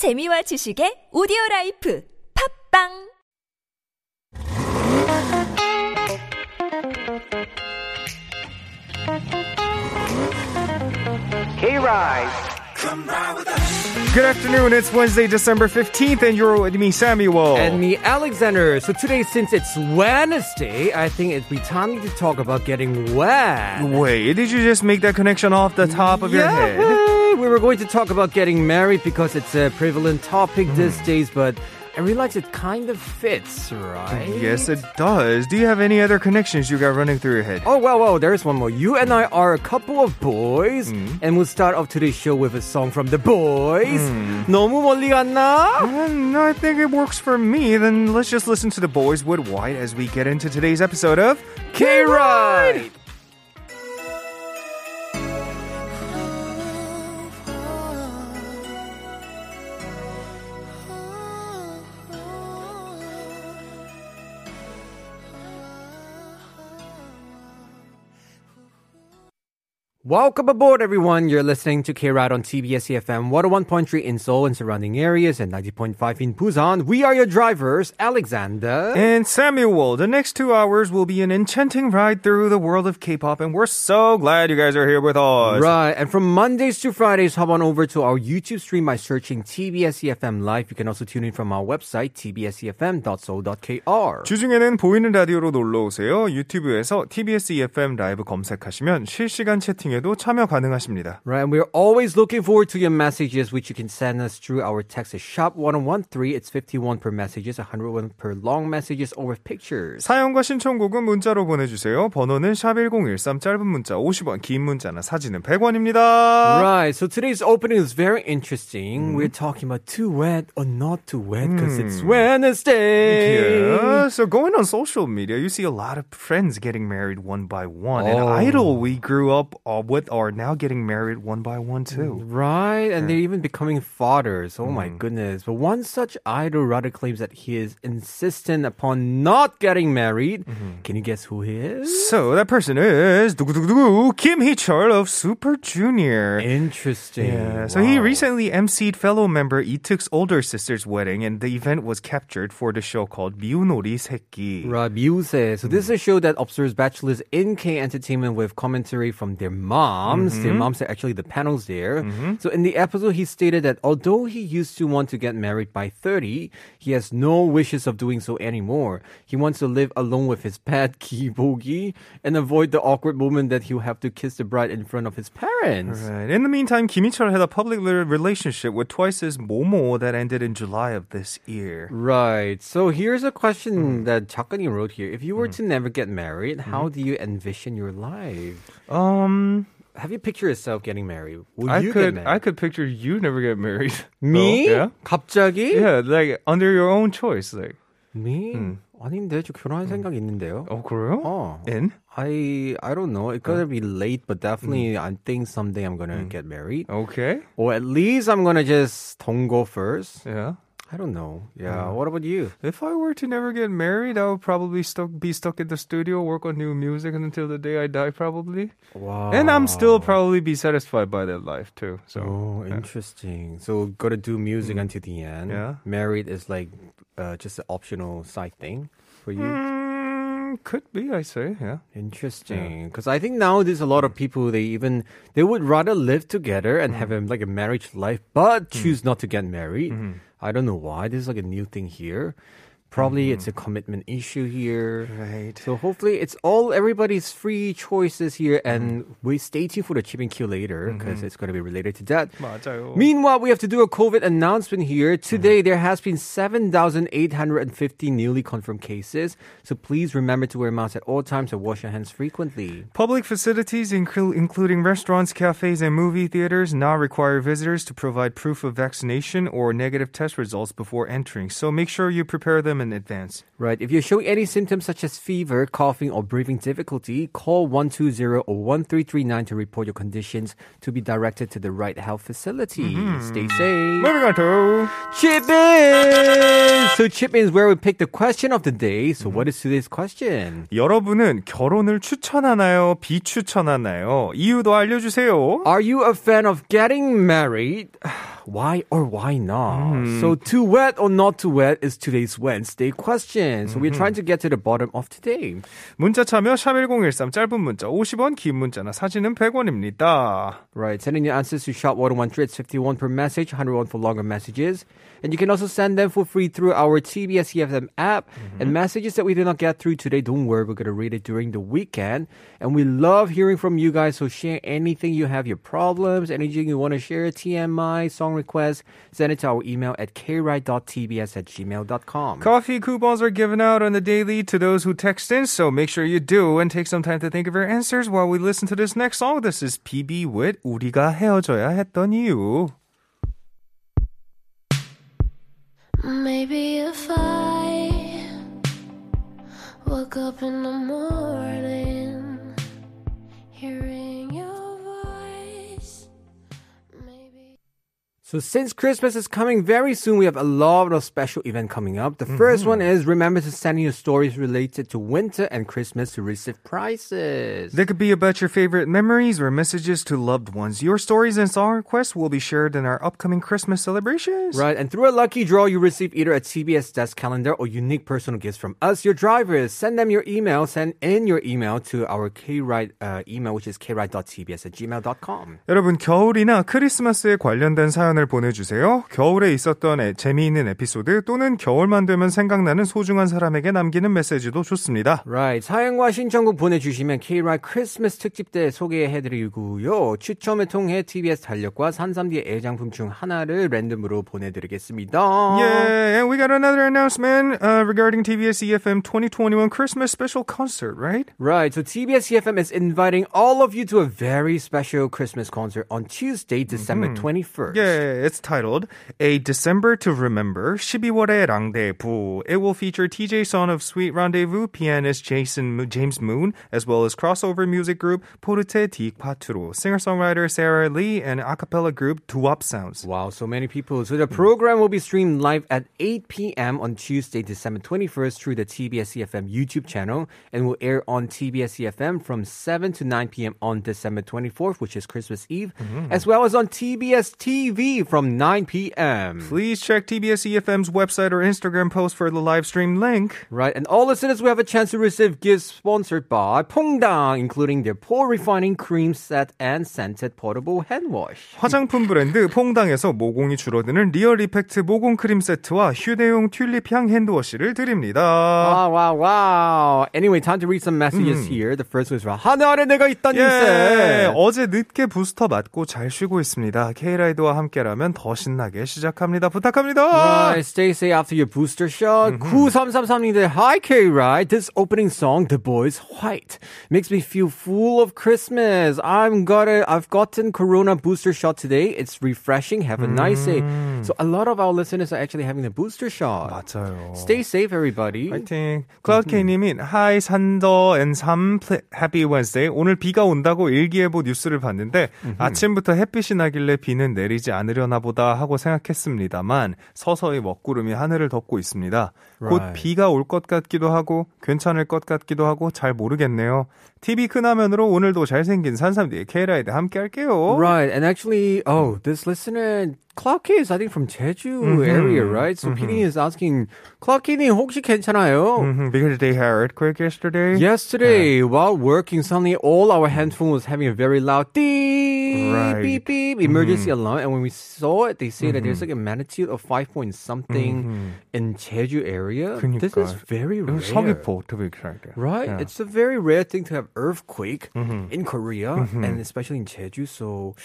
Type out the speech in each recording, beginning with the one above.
재미와 지식의 오디오 라이프 팝빵 Good afternoon. It's Wednesday, December 15th, and you're with me, Samuel. And me, Alexander. So today, since it's Wednesday, I think it'd be time to talk about getting wet. Wait, did you just make that connection off the top of your head? We were going to talk about getting married because it's a prevalent topic mm. these days, but I realize it kind of fits, right? Yes, it does. Do you have any other connections you got running through your head? Oh, well, well, there's one more. You and I are a couple of boys, mm. and we'll start off today's show with a song from The Boyz. Mm. 너무 멀리 갔나? No, I think it works for me. Then let's just listen to The Boyz Wood White as we get into today's episode of K-Ride! K-Ride! Welcome aboard, everyone. You're listening to K-Ride on TBS EFM 101.3 in Seoul and surrounding areas and 90.5 in Busan. We are your drivers, Alexander. And Samuel, the next two hours will be an enchanting ride through the world of K-pop, and we're so glad you guys are here with us. Right, and from Mondays to Fridays, hop on over to our YouTube stream by searching TBS EFM Live. You can also tune in from our website, tbsefm.so.kr. 주중에는 보이는 라디오로 놀러 오세요. 유튜브에서 TBS EFM 라이브 검색하시면 실시간 채팅에 도 참여 가능하십니다. Right, and we're always looking forward to your messages, which you can send us through our text at shop 1013. It's 51 per messages, 101 per long messages or with pictures. 사연과 신청곡은 문자로 보내주세요. 번호는 샵1013 짧은 문자 50원, 긴 문자나 사진은 100원입니다. Right, so today's opening is very interesting. We're talking about too wet or not too wet because it's Wednesday. Yeah, so going on social media, you see a lot of friends getting married one by one. And Oh. idol we grew up uh, what are now getting married one by one too. Right, and yeah. they're even becoming fathers. Oh mm. my goodness! But one such idol rather claims that he is insistent upon not getting married. Mm-hmm. Can you guess who he is? So that person is Kim Hee Chul of Super Junior. Interesting. Yeah. Wow. So he recently emceed fellow member Leeteuk's older sister's wedding, and the event was captured for the show called 미운오리 새끼. Right, 미우새. So mm. this is a show that observes bachelors in K Entertainment with commentary from their mom moms, mm-hmm. their moms are actually the panels there. Mm-hmm. So in the episode, he stated that although he used to want to get married by 30, he has no wishes of doing so anymore. He wants to live alone with his pet, Kibogi, and avoid the awkward moment that he'll have to kiss the bride in front of his parents. Right. In the meantime, Kim had a public relationship with Twice's Momo that ended in July of this year. Right. So here's a question mm. that Chakani wrote here. If you were mm. to never get married, how mm. do you envision your life? Um, Have you pictured yourself getting married? Will I you could get I married? could picture you never get married. Me? Oh, yeah. 갑자기? Yeah, like under your own choice. Like, Me? 아닌데 저 결혼할 생각 있는데요. oh, 그래요? 어. In? I I don't know. It's gonna be late, but definitely I think someday I'm gonna get married, Okay. or at least I'm gonna just 동거 first. Yeah. I don't know. Yeah. What about you? If I were to never get married, I would probably stuck be stuck in the studio, work on new music until the day I die, probably. Wow. And I'm still probably be satisfied by that life too. So. Oh, yeah. interesting. So gotta do music until the end. Yeah. Married is like uh, just an optional side thing for you. Mm, could be, I say. Yeah. Interesting, because I think now there's a lot of people they even they would rather live together and have a, like a marriage life, but choose not to get married. I don't know why. This is like a new thing here. Probably it's a commitment issue here. Right. So hopefully it's all everybody's free choices here, and we stay tuned for the chip and Q later because it's going to be related to that. 맞아요. Meanwhile, we have to do a COVID announcement here. Today, there has been 7,850 newly confirmed cases. So please remember to wear masks at all times and wash your hands frequently. Public facilities, inclu- including restaurants, cafes, and movie theaters, now require visitors to provide proof of vaccination or negative test results before entering. So make sure you prepare them in advance. Right. If you're showing any symptoms such as fever, coughing, or breathing difficulty, call 120 or 1339 to report your conditions to be directed to the right health facility. Stay safe. Moving on to Chip in! So chip in is where we pick the question of the day. So what is today's question? 여러분은 결혼을 추천하나요? 비추천하나요? 이유도 알려주세요. Are you a fan of getting married? why or why not? So too wet or not too wet is today's Wednesday question. So we're trying to get to the bottom of today. 문자 참여 샵1013 짧은 문자 50원 긴 문자나 사진은 100원입니다. Right, sending your answers to shop 113 it's 51 per message, 101 for longer messages. And you can also send them for free through our TBS EFM app. And messages that we did not get through today, don't worry, we're going to read it during the weekend. And we love hearing from you guys, so share anything you have, your problems, anything you want to share, TMI, song requests, send it to our email at kride.tbs at gmail.com. Coffee coupons are given out on the daily to those who text in, so make sure you do and take some time to think of your answers while we listen to this next song. This is BIBI with 우리가 헤어져야 했던 이유. Maybe if I woke up in the morning hearing So since Christmas is coming very soon, we have a lot of special events coming up. The first one is remember to send in your stories related to winter and Christmas to receive prizes. They could be about your favorite memories or messages to loved ones. Your stories and song requests will be shared in our upcoming Christmas celebrations. Right, and through a lucky draw, you receive either a TBS desk calendar or unique personal gifts from us, your drivers. Send them your email. Send in your email to our Kride uh, email, which is kride.tbs at gmail.com. 여러분 겨울이나 크리스마스에 관련된 사연을 보내주세요. 겨울에 있었던 에- 재미있는 에피소드 또는 겨울만 되면 생각나는 소중한 사람에게 남기는 메시지도 좋습니다. Right. 사연과 신청곡 보내주시면 K-Ride 크리스마스 특집 때 소개해드리고요. 추첨을 통해 TBS 달력과 산삼디의 애장품 중 하나를 랜덤으로 보내드리겠습니다. Yeah, and we got another announcement uh, regarding TBS EFM 2021 Christmas special concert, right? Right. So TBS EFM is inviting all of you to a very special Christmas concert on Tuesday, December 21st. Yeah, It's titled A December to Remember 12월의 Rendezvous. It will feature TJ Son of Sweet Rendezvous, pianist Jason James Moon, as well as crossover music group Forte di Quattro, singer-songwriter Sarah Lee, and a cappella group Duop Sounds. Wow, so many people. So the program will be streamed live at 8 p.m. on Tuesday, December 21st through the TBS EFM YouTube channel and will air on TBS EFM from 7 to 9 p.m. on December 24th, which is Christmas Eve, mm-hmm. as well as on TBS TV from 9 p.m. Please check TBS EFM's website or Instagram post for the live stream link. Right, and all listeners will have a chance to receive gifts sponsored by Pongdang, including their pore refining cream set and scented portable hand wash. 화장품 브랜드 퐁당에서 모공이 줄어드는 리얼 이펙트 모공 크림 세트와 휴대용 튤립 향 핸드워시를 드립니다. Wow, wow, wow. Anyway, time to read some messages here. The first one is from 하늘 아래 내가 있다님 예. 어제 늦게 부스터 맞고 잘 쉬고 있습니다. K라이드와 함께라 면 더 신나게 시작합니다. 부탁합니다. Right, stay safe after your booster shot. 9333님들, Hi K-Ride. This opening song, The Boys White, makes me feel full of Christmas. I'm got a, I've gotten Corona booster shot today. It's refreshing. Have a nice day. So a lot of our listeners are actually having the booster shot. 맞아요. Stay safe, everybody. 파이팅. 클라우드케이님이 하이 산더 앤삼 해피 웬스데이 오늘 비가 온다고 일기예보 뉴스를 봤는데 아침부터 햇빛이 나길래 비는 내리지 않으려 나 보다 하고 생각했습니다만 서서히 먹구름이 하늘을 덮고 있습니다. 곧 Right. 비가 올 것 같기도 하고 괜찮을 것 같기도 하고 잘 모르겠네요. TV 큰 화면으로 오늘도 잘생긴 산삼디의 K라이드 함께 할게요. Right, and actually, oh, this listener, Clark K is I think from Jeju area, right? So PD is asking, Clark K님 혹시 괜찮아요? Mhm, Because they had earthquake yesterday. Yesterday, while working, suddenly all our handphone was having a very loud beep, Right. beep, beep, emergency alarm. And when we saw it, they say that there's like a magnitude of five point something in Jeju area. This is 그러니까. very It rare. was 서귀포 to be exact. Right? Yeah. It's a very rare thing to have earthquake in Korea and especially in Jeju. So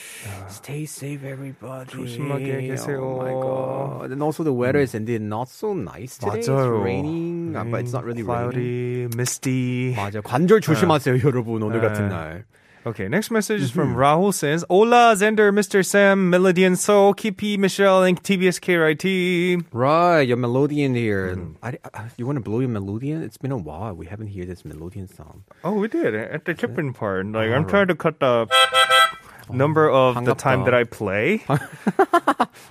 stay safe, everybody. 조심하게 계세요. Oh my god. And also the weather is indeed not so nice today. 맞아요. It's raining, uh, but it's not really raining. cloudy, misty. 맞아. 관절 조심하세요, 여러분. 오늘 같은 날. Okay, next message is from mm-hmm. Rahul says, Hola, Zender, Mr. Sam, Melody and Soul, Kipi, Michelle, and TBS KRIT. Right, your melodian here. Mm-hmm. I, I, you want to blow your melodian? It's been a while. We haven't heard this melodian song. Oh, we did at the chipping part. Like, I'm trying to cut the number of the 반갑다. time that I play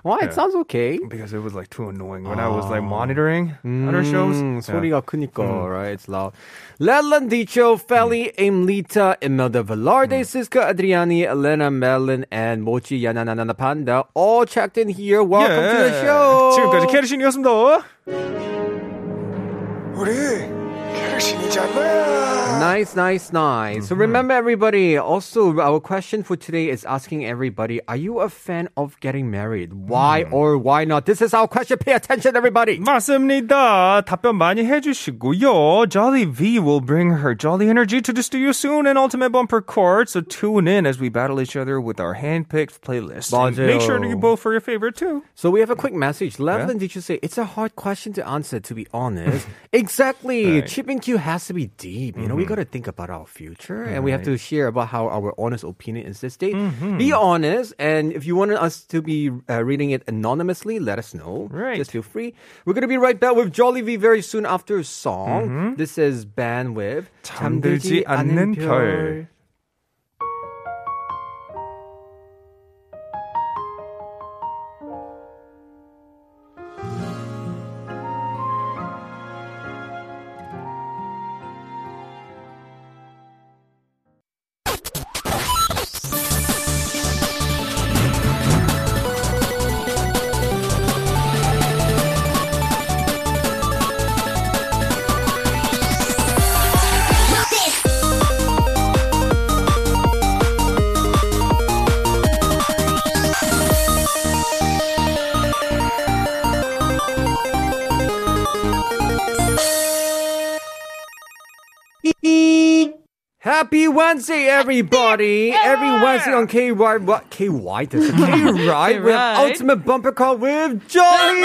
Why? It sounds okay. because it was like too annoying when I was like monitoring other shows. 음, Yeah. 소리가 크니까, right? It's loud. Leland Dicho, Feli, Emlita, Imelda Velarde, Siska Adriani, Elena Mellon, and Mochi Yananana Panda all checked in here. Welcome to the show. 지금까지 캐리신이었습니다. 어르신이잖아. Nice, nice, nice. So mm-hmm. remember, everybody. Also, our question for today is asking everybody: Are you a fan of getting married? Why mm. or why not? This is our question. Pay attention, everybody. 맞습니다. 답변 많이 해주시고요. Jolly V will bring her jolly energy to the studio soon and Ultimate Bumper Car. So tune in as we battle each other with our handpicked playlist. Make sure to you vote for your favorite too. So we have a quick message. Levlin, did you say it's a hard question to answer? To be honest, exactly. Chipping Q has to be deep. You know, we got to think about our future, and we have to share about how our honest opinion is this day. Be honest, and if you want us to be uh, reading it anonymously, let us know. Right. Just feel free. We're gonna be right back with Jolly V very soon after a song. This is Band with 잠들지 않는 별. Happy Wednesday, everybody! Every Wednesday on K Ride, what K Ride? K Ride with K-Ride. Ultimate Bumper Car with Jolly.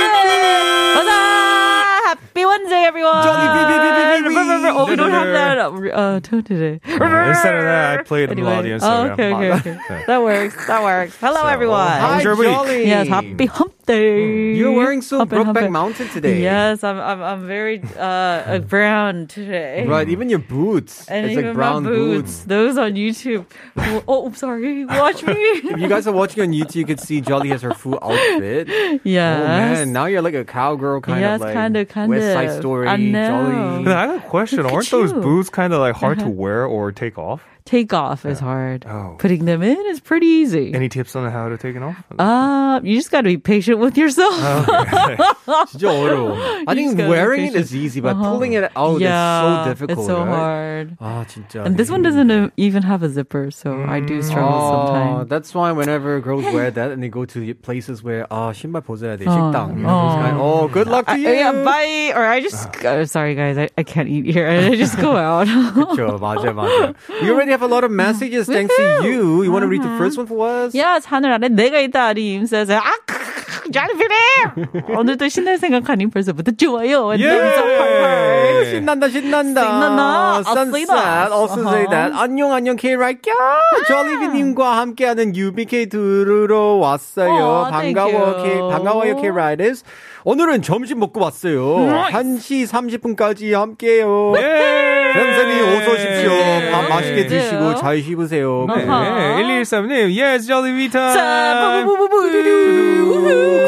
Huzzah! Happy Wednesday, everyone! Jolly. Oh, we don't have that uh, tone today. Instead of that, I played Anyway. Melody instead. Oh, okay, okay, okay. That works. That works. Hello, everyone. How was Hi, your week? Jolly. Yes, happy hump day. You're wearing so Hump Brokeback it. Mountain today. Yes, I'm, I'm, I'm very uh, uh, brown today. Right, even your boots. And it's even like brown my boots, those on YouTube. Oh, oh, sorry. Watch me. If you guys are watching on YouTube, you can see Jolly has her full outfit. Yeah. Oh man, now you're like a cowgirl kind yes, of like kind of, kind West of. Side Story, I know. Jolly. I got a question. Aren't those boots kind of like hard to wear or take off? Take off is hard. Oh. Putting them in is pretty easy. Any tips on how to take it off? Uh, you just got to be patient with yourself. 진짜 어려워. I You think just gotta be wearing it patient. is easy, but Uh-huh. pulling it out yeah, is so difficult. It's so right? hard. 아 진짜. And this one doesn't uh, even have a zipper, so I do struggle Oh, sometimes. that's why whenever girls wear that and they go to places where 아 신발 벗어야 돼 어, 식당. You know, those 어. kind. Oh, good luck to I, you. yeah, bye. Or I just, uh, sorry guys, I, I can't eat here. I just go out. 그렇죠, 맞아, 맞아. We already have a lot of messages thanks to you. You want to read the first one for us? yes, 하늘 아래 내가 있다 아림 says, 아, 잘피네 오늘도 신날 생각하니 벌써부터 좋아요. And heart. 신난다, 신난다. 신난다. I'll say Sunset. that. Also say Uh-huh. that. 안녕, 안녕, K-Right. jolly비님과 함께하는 UBK 들으러 왔어요. 반가워, K. 반가워요, K-Riders. 오늘은 점심 먹고 왔어요. 1시 30분까지 함께해요. 선생님, 어서 오십시오. 밥 네. 맛있게 드시고 네. 잘 쉬으세요. 네, Uh-huh. 1113님, yes, Jolly Vita. 자, 부부부부부.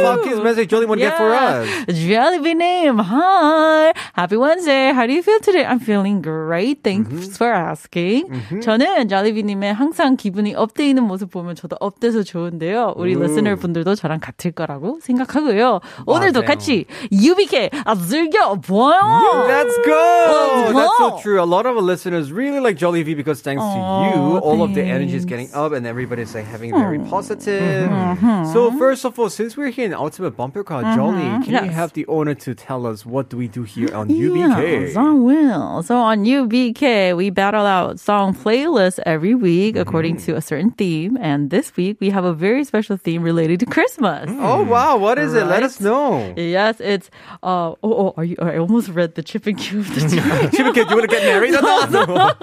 Clock is message, Jolly, you get for us? Jollibee name. Hi. Happy Wednesday. How do you feel today? I'm feeling great. Thanks Mm-hmm. for asking. 저는 Jollibee님의 항상 기분이 업돼 있는 모습 보면 저도 업돼서 좋은데요. 우리 리스너 분들도 저랑 같을 거라고 생각하고요. 오늘도. 같이 UBK 아, 즐겨봐요. Let's go! Let's That's so go. True. A lot of our listeners really like Jolly V because thanks to you, all of the energy is getting up and everybody's like having very hmm. positive. Mm-hmm. So first of all, since we're here in Ultimate Bumper Car, mm-hmm. Jolly, can you have the honor to tell us what do we do here on UBK? Yes, I will. So on UBK, we battle out song playlists every week mm-hmm. according to a certain theme. And this week, we have a very special theme related to Christmas. Mm. Oh wow, what is it? Let us know. Yes, it's uh oh, oh are you I almost read the chip and cue of the team. Chibike, do you want to get get married or not?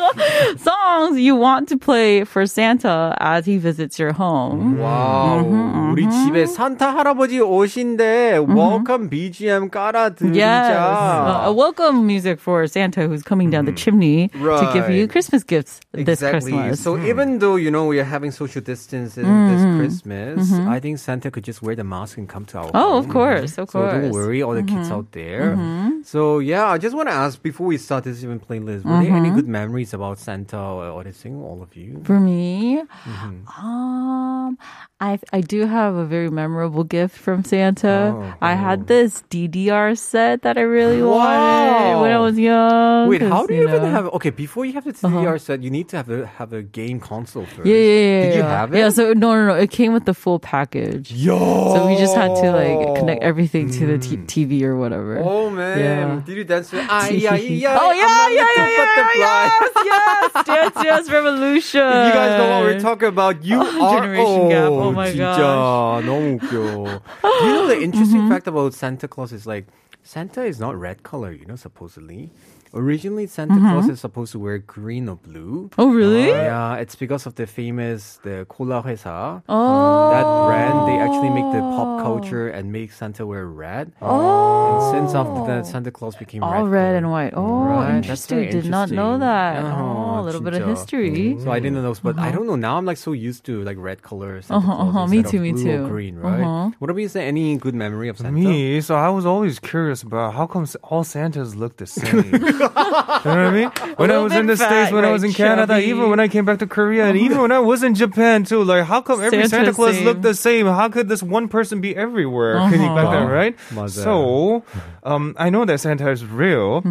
songs you want to play for Santa as he visits your home. 와우. 우리 집에 산타 할아버지 오신데 welcome BGM 깔아 Yes. 들자. Uh, a welcome music for Santa who's coming down the chimney to give you Right. Christmas gifts this Exactly. Christmas. So even though you know we are having social distance in this Christmas, I think Santa could just wear the mask and come to our Oh, home. of course, of So course. don't worry, all the kids out there. So yeah, I just want to ask before we start this even playlist, were there any good memories about Santa or, anything? All of you? For me, Mm-hmm. um, I I do have a very memorable gift from Santa. Oh, I had this DDR set that I really wanted when I was young. Wait, how do you, even know. have? Okay, before you have the DDR set, you need to have a have a game console first. Yeah, yeah, yeah. Did you have it? Yeah, so no, no, no. It came with the full package. Yo. So we just had to like connect everything to the t- TV or whatever. Oh man, Yeah. did you dance? with- ay, oh yeah, yeah, yeah, yeah, butterfly. yes, yes, Dance Dance Revolution. You guys know what we're talking about. You are Generation gap. Oh my 진짜 너무 웃겨. you know the interesting Mm-hmm. fact about Santa Claus is like Santa is not red color, you know, supposedly. Originally, Santa mm-hmm. Claus is supposed to wear green or blue. Oh, really? Uh, yeah, it's because of the famous the Cola Reza. Oh. Um, that brand, they actually make the pop culture and make Santa wear red. Oh. And since after that, oh. Santa Claus became All red. red and white. Oh, right. interesting. Did interesting. not know that. Oh, oh a little 진짜. bit of history. Mm. So I didn't know, but uh-huh. I don't know. Now I'm like so used to like red colors. Uh-huh. uh-huh. Me too, me too. green, right? Uh-huh. What about you? Say any good memory of Santa? Me, so I was always curious about how come all Santas look the same. you know what I mean? When I little was in bit the States, fat, when I right, was in Canada, chubby. even when I came back to Korea, and even when I was in Japan too, like how come every Santa's Santa Claus same. look the same? How could this one person be everywhere? Uh-huh. 그러니까, right? 맞아요. So, um, I know that Santa is real,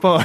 but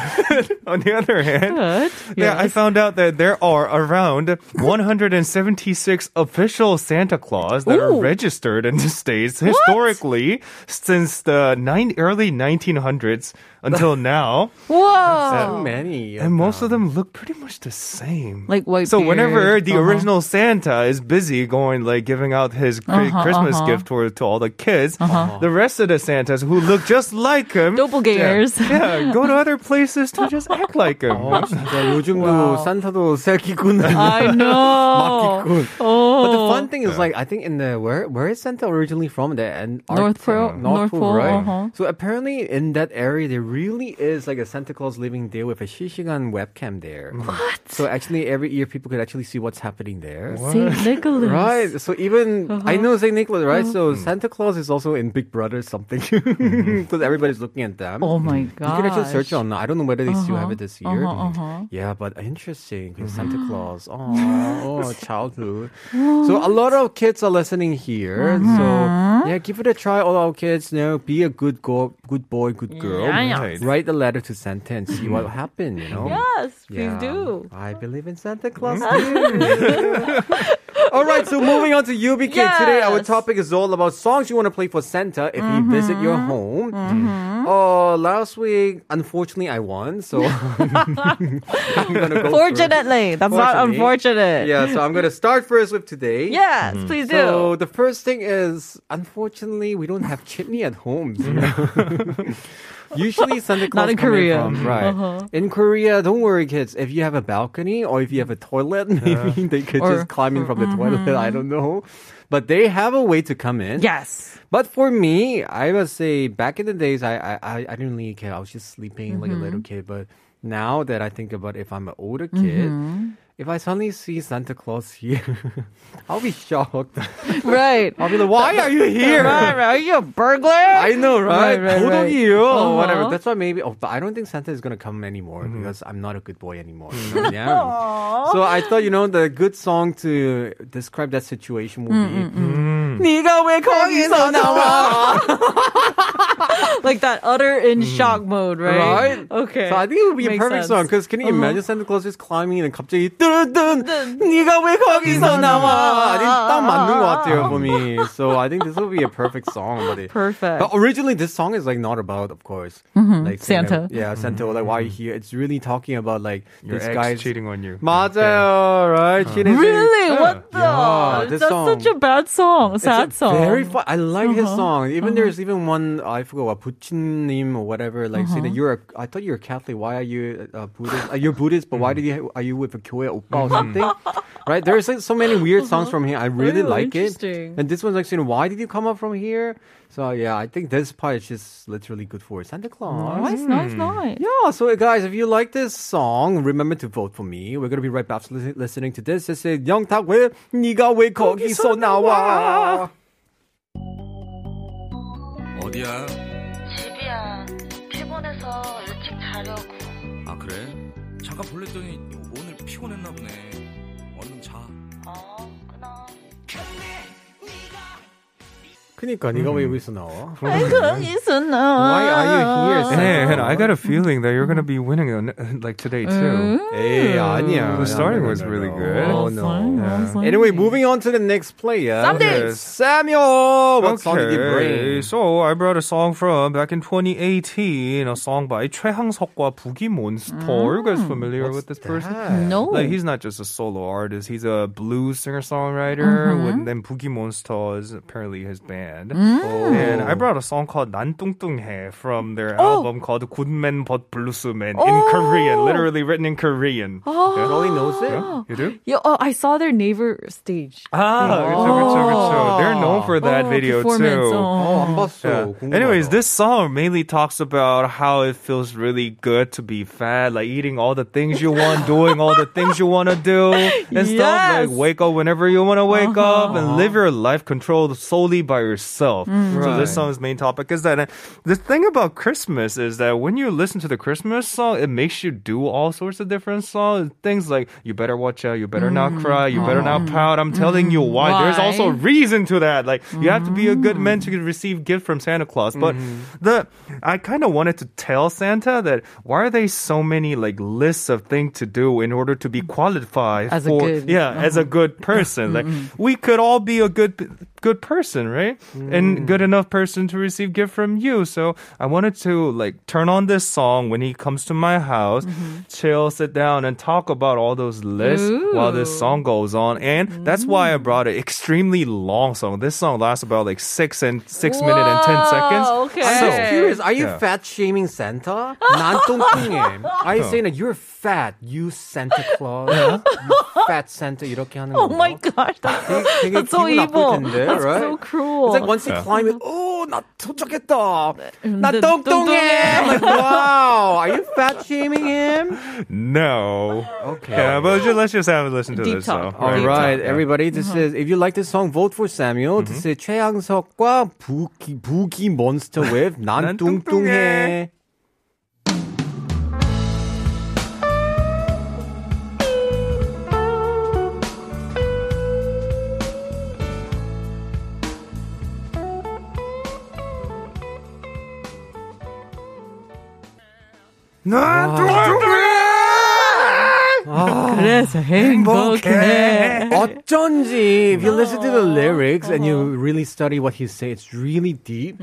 on the other hand, Good. yeah, I Yes. found out that there are around 176 official Santa Claus that are Ooh. registered in the States historically since the nine, early 1900s until now. Whoa. So many. And most of them look pretty much the same. Like white So whenever beard. the Uh-huh. original Santa is busy going like giving out his cri- Uh-huh, Christmas uh-huh. gift to, to all the kids, the rest of the Santas who look just like him, Doppelgangers. yeah, yeah, go to other places to just act like him. 어, 진짜 요즘도 산타도 새끼꾼. I know. 맡기꾼. Oh. But the fun thing is, like, I think in the where where is Santa originally from? The and North Pole- North Pole, right? uh-huh. So apparently in that area there really is like a Santa Claus living there with a 실시간 webcam there. What? So actually every year people could actually see what's happening there. Saint Nicholas. Right. So even Uh-huh. I know Saint Nicholas, right? So Santa Claus is also in Big Brother something because everybody's looking at them. Oh my god. You can actually search on. I don't know whether they still have it this year. Uh-huh, uh-huh. Yeah, but interesting because Santa Claus. Oh, oh, childhood. So a lot of kids are listening here. Uh-huh. So yeah, give it a try. All our kids, you know, be a good go, good boy, good girl. Yeah, yeah. Right. Write a letter to Santa and see what mm-hmm. happened. You know. Yes, please Yeah. do. I believe in Santa Claus mm-hmm. too. all right, so moving on to UBK today, our Yes. topic is all about songs you want to play for Santa if he mm-hmm. visit your home. Oh, last week, unfortunately, I won, so I'm gonna go. Fortunately, that's not Fortunately. unfortunate. Yeah, so I'm gonna start first with today. Yes, please do. So the first thing is, unfortunately, we don't have chimney at home. you know. Usually Santa Claus Not in Korea. from- right. Uh-huh. In Korea, don't worry, kids. If you have a balcony or if you have a toilet, uh-huh. maybe they could Or- just climb in from the toilet. Mm-hmm. I don't know. But they have a way to come in. yes. But for me, I must say, back in the days, I I, I, I didn't really care. I was just sleeping like a little mm-hmm. kid. But now that I think about if I'm an older kid, mm-hmm if I suddenly see Santa Claus here, I'll be shocked. right. I'll be like, why are you here? Right, right. Are you a burglar? I know, right? right, right, right. you. Oh, uh-huh. Whatever. That's why maybe, oh, but I don't think Santa is going to come anymore mm-hmm. because I'm not a good boy anymore. Mm-hmm. Yeah. So I thought, you know, the good song to describe that situation would be. 네가 왜 거기서 나와? like that utter in shock mode, right? Right? Okay. So I think it would be a Makes perfect sense. Uh-huh. song. Because can you imagine Santa Claus just climbing and 갑자기 뚜둔 네가 왜 거기서 나와? I think 딱 맞는 것 같아요 for me. So I think this will be a perfect song. But it, Perfect. But originally, this song is like not about, of course, like saying Santa. that- yeah, Santa. or Like why are you here? It's really talking about like Your this ex guy's cheating on you. 맞아요, right? Cheating. Really? What the? Yeah, this That's song. such a bad song. sad song. Very fun. I like uh-huh. his song. Even uh-huh. there's even one I forgot what Puchinim or whatever. Like uh-huh. say that uh-huh. you're a, I thought you're a Catholic. Why are you a Buddhist? Uh, you're Buddhist, but why hmm. did you are you with a Kyoe oppa or something? right? There's like, so many weird songs uh-huh. from him. I really oh, like it. And this one's like saying, why did you come up from here? So yeah, I think this part is just literally good for Santa Claus. Nice, nice, nice. Yeah, so guys, if you like this song, remember to vote for me. We're gonna be right back li- listening to this. This is 영탁 왜 네가 왜 거기서 나와? 어디야? 집이야. 피곤해서 일찍 자려고. 아 그래? 잠깐 볼랬더니 오늘 피곤했나 보네. 얼른 자. 그니까 네가 왜 여기서 나와? 거기서 Why 나와. are you here? Santa? And I got a feeling that you're gonna be winning on, like today too. 에이 아니야. The starting No, no, was no, really no. good. Oh Awesome, no. awesome. Anyway, moving on to the next player. Something. Samuel, what song did you bring? so I brought a song from back in 2018, a song by 최항석과 부기 Monster. Are you guys familiar with this person? No. Like he's not just a solo artist; he's a blues singer-songwriter. With then Boogie Monster is apparently his band. And I brought a song called 난 뚱뚱해 from their album called Good Men But Blues Men in Korean, literally written in Korean. Yeah. Rolly knows it. You do? Yeah, oh, I saw their neighbor stage. Ah, 그쵸, 그쵸, 그쵸. They're known for that Oh, video performance, too. oh. 어, 안 봤어. Yeah. 궁금하다. Anyways, this song mainly talks about how it feels really good to be fat, like eating all the things you want, doing all the things you want to do, and stuff. Yes. Like wake up whenever you want to wake up and live your life controlled solely by yourself. So this mm. song's main topic is that uh, the thing about Christmas is that when you listen to the Christmas song, it makes you do all sorts of different songs. Things like you better watch out, you better not mm. cry, you better not mm. pout. I'm telling you why. There's Why? also reason to that. Like you have to be a good man to receive gift from Santa Claus. But mm-hmm. the I kind of wanted to tell Santa that why are there so many like lists of things to do in order to be qualified As a for good- yeah as a uh-huh. good person. like mm-hmm. we could all be a good good person, right? And good enough person to receive gift from you. So I wanted to like turn on this song when he comes to my house, chill, sit down, and talk about all those lists while this Ooh. song goes on. And that's why I brought an extremely long song. This song lasts about like six and six minute and ten seconds. Whoa, okay. I'm just curious. Are you Yeah. fat shaming Santa? 난 뚱뚱해. Are you saying that you're fat, you Santa Claus, you fat Santa 이렇게 하는 거. Oh my gosh, that's, 되게, 되게 that's so evil. 텐데, that's right? so cruel. It's like once yeah. you climb it, mm-hmm. oh, 나 도착했다. 나 똥똥해. like, wow, are you fat shaming him? No. Okay. Yeah, but just, let's just have a listen to Deep this. Talk. So, All right, right. Everybody. This uh-huh. is if you like this song, vote for Samuel. Mm-hmm. This is 최항석과 부기 부기 monster with 난 뚱뚱해. 난 뚱뚱해! 그래서 행복해. 어쩐지 if you listen to the lyrics and you really study what he say, it's really deep.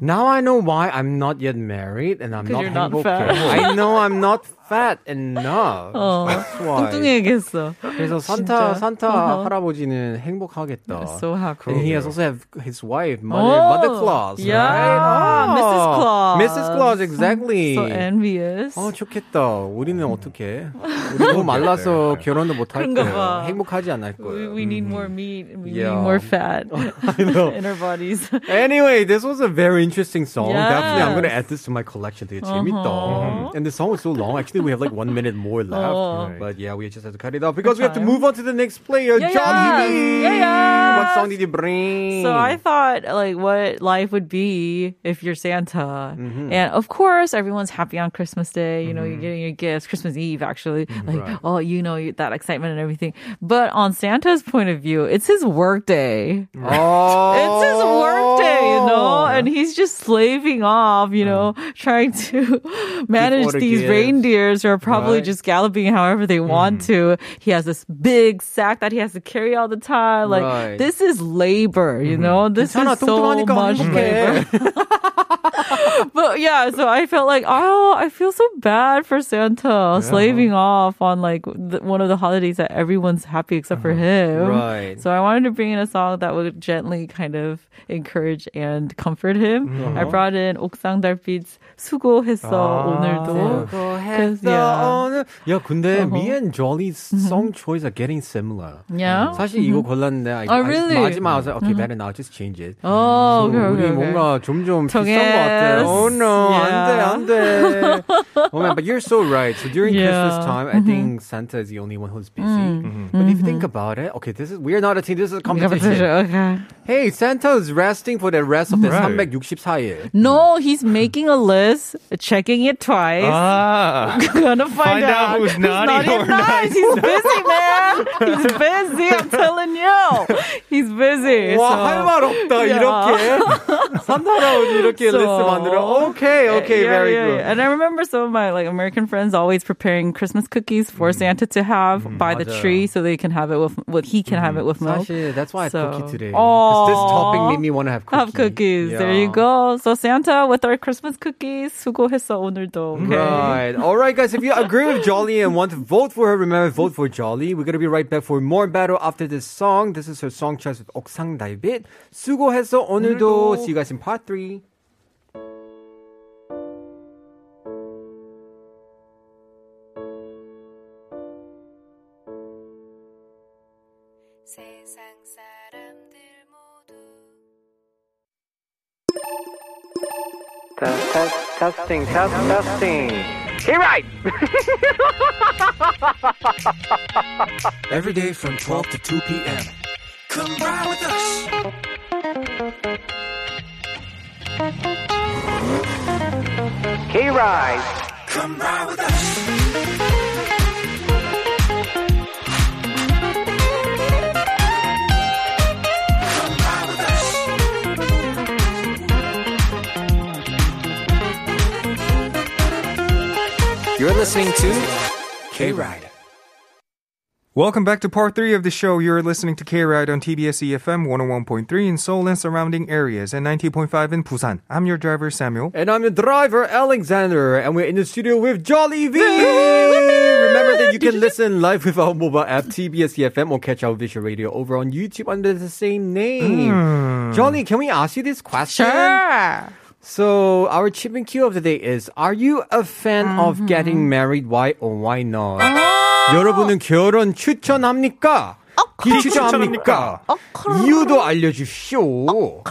Now I know why I'm not yet married and I'm 'Cause not you're not 행복해. fat. I know I'm not fat enough. 어, That's why. 뚱뚱해겠어. 그래서 산타 진짜? 산타 어허. 할아버지는 행복하겠다. So happy. And he has also have his wife, Mother, Oh, Mother Claus. yeah, right? Mrs. Claus. Mrs. Claus, exactly. So envious. 어, 좋겠다. 우리는 어떻게? 우리 너무 말라서 결혼도 못 할 그런가 거예요. 봐. 행복하지 않을 we, 거예요. we need more meat. We Yeah. need more fat know. in our bodies. Anyway, this was a very interesting song. Yes. Definitely, I'm gonna add this to my collection. 되게 재밌다. Uh-huh. And the song was so long. Actually, we have like one minute more left. Oh. But yeah, we just have to cut it off because we have to time. move on to the next player, Yeah, Johnny. yeah. Yeah, yeah. What song did you bring? So I thought like what life would be if you're Santa. Mm-hmm. And of course everyone's happy on Christmas Day, you know, you're getting your gifts, Christmas Eve actually. Mm-hmm. Like, oh, you know, you- that excitement and everything. But on Santa's point of view, it's his work day. Oh. It's his work day, you know, and he's just slaving off, you know, trying to manage all the these gifts. reindeers who are probably Right. just galloping however they want to. He has this big sack that he has to carry all the time. Like Right. this is labor, you know. This 괜찮아, is so 뚱뚱하니까 much 행복해. labor. but so yeah, so I felt like, oh, I feel so bad for Santa slaving off on like the, one of the holidays that everyone's happy except for him. Right. So I wanted to bring in a song that would gently kind of encourage and comfort him. I brought in 옥상 달빛 수고했어 오늘도. 'Cause, yeah. 야, 근데 Uh-huh. me and Jolly's song choice are getting similar. Yeah. 사실 이거 골랐는데 I, Oh, really? I, 마지막 I was like, okay, better now, just change it. Oh, okay, 우리 okay, okay. 뭔가 점점 비싼 정했. 것 같아. Oh no, Yeah. 안 돼, 안 돼. oh man, but you're so right. So during Yeah. Mm-hmm. Christmas time, I think Santa is the only one who's busy. But if you think about it, okay, this is we're not a team. This is a competition. Okay. Hey, Santa is resting for the rest of the Right. 364일. No, he's making a list, checking it twice. Ah. gonna find, Find out who's naughty or nice. He's busy, man. He's busy. I'm telling you, he's busy. 와, so- 할 말 없다, Yeah. 이렇게. 산타라운 이렇게 So- 리스트 만들어. Okay, okay, Yeah, very yeah, good. yeah. And I remember some of my like American friends always preparing Christmas cookies for Santa to have by the 맞아요. tree, so they can have it with, with he can have it with milk. 사실, that's why I So- had cookie today. 'Cause this Aw. topic made me want to have cookie. Have cookies. There you Yeah. go. So Santa with our Christmas cookies. 수고했어 오늘도. Okay. Right. All right, guys. If you agree with Jolly and want to vote for her, remember vote for Jolly. We're gonna be right back for more battle after this song. This is her song choice with 옥상 달빛. 수고했어 오늘도. See you guys in part three. Test, test, testing, test, testing. Hey, right. Every day from 12 to 2 p.m. Come ride with us. Hey, right. Come ride with us. You're listening to K Ride. Welcome back to part three of the show. You're listening to K Ride on TBS EFM 101.3 in Seoul and surrounding areas and 90.5 in Busan. I'm your driver, Samuel. And I'm your driver, Alexander, and we're in the studio with Jolly V. Remember that you can listen live with our mobile app, TBS EFM, or catch our visual radio over on YouTube under the same name. Hmm. Jolly, can we ask you this question? Sure. So, our chip and cue of the day is Are you a fan of getting married? Why or why not? 여러분은 결혼 추천합니까? 비추천합니까? 이유도 알려주시오.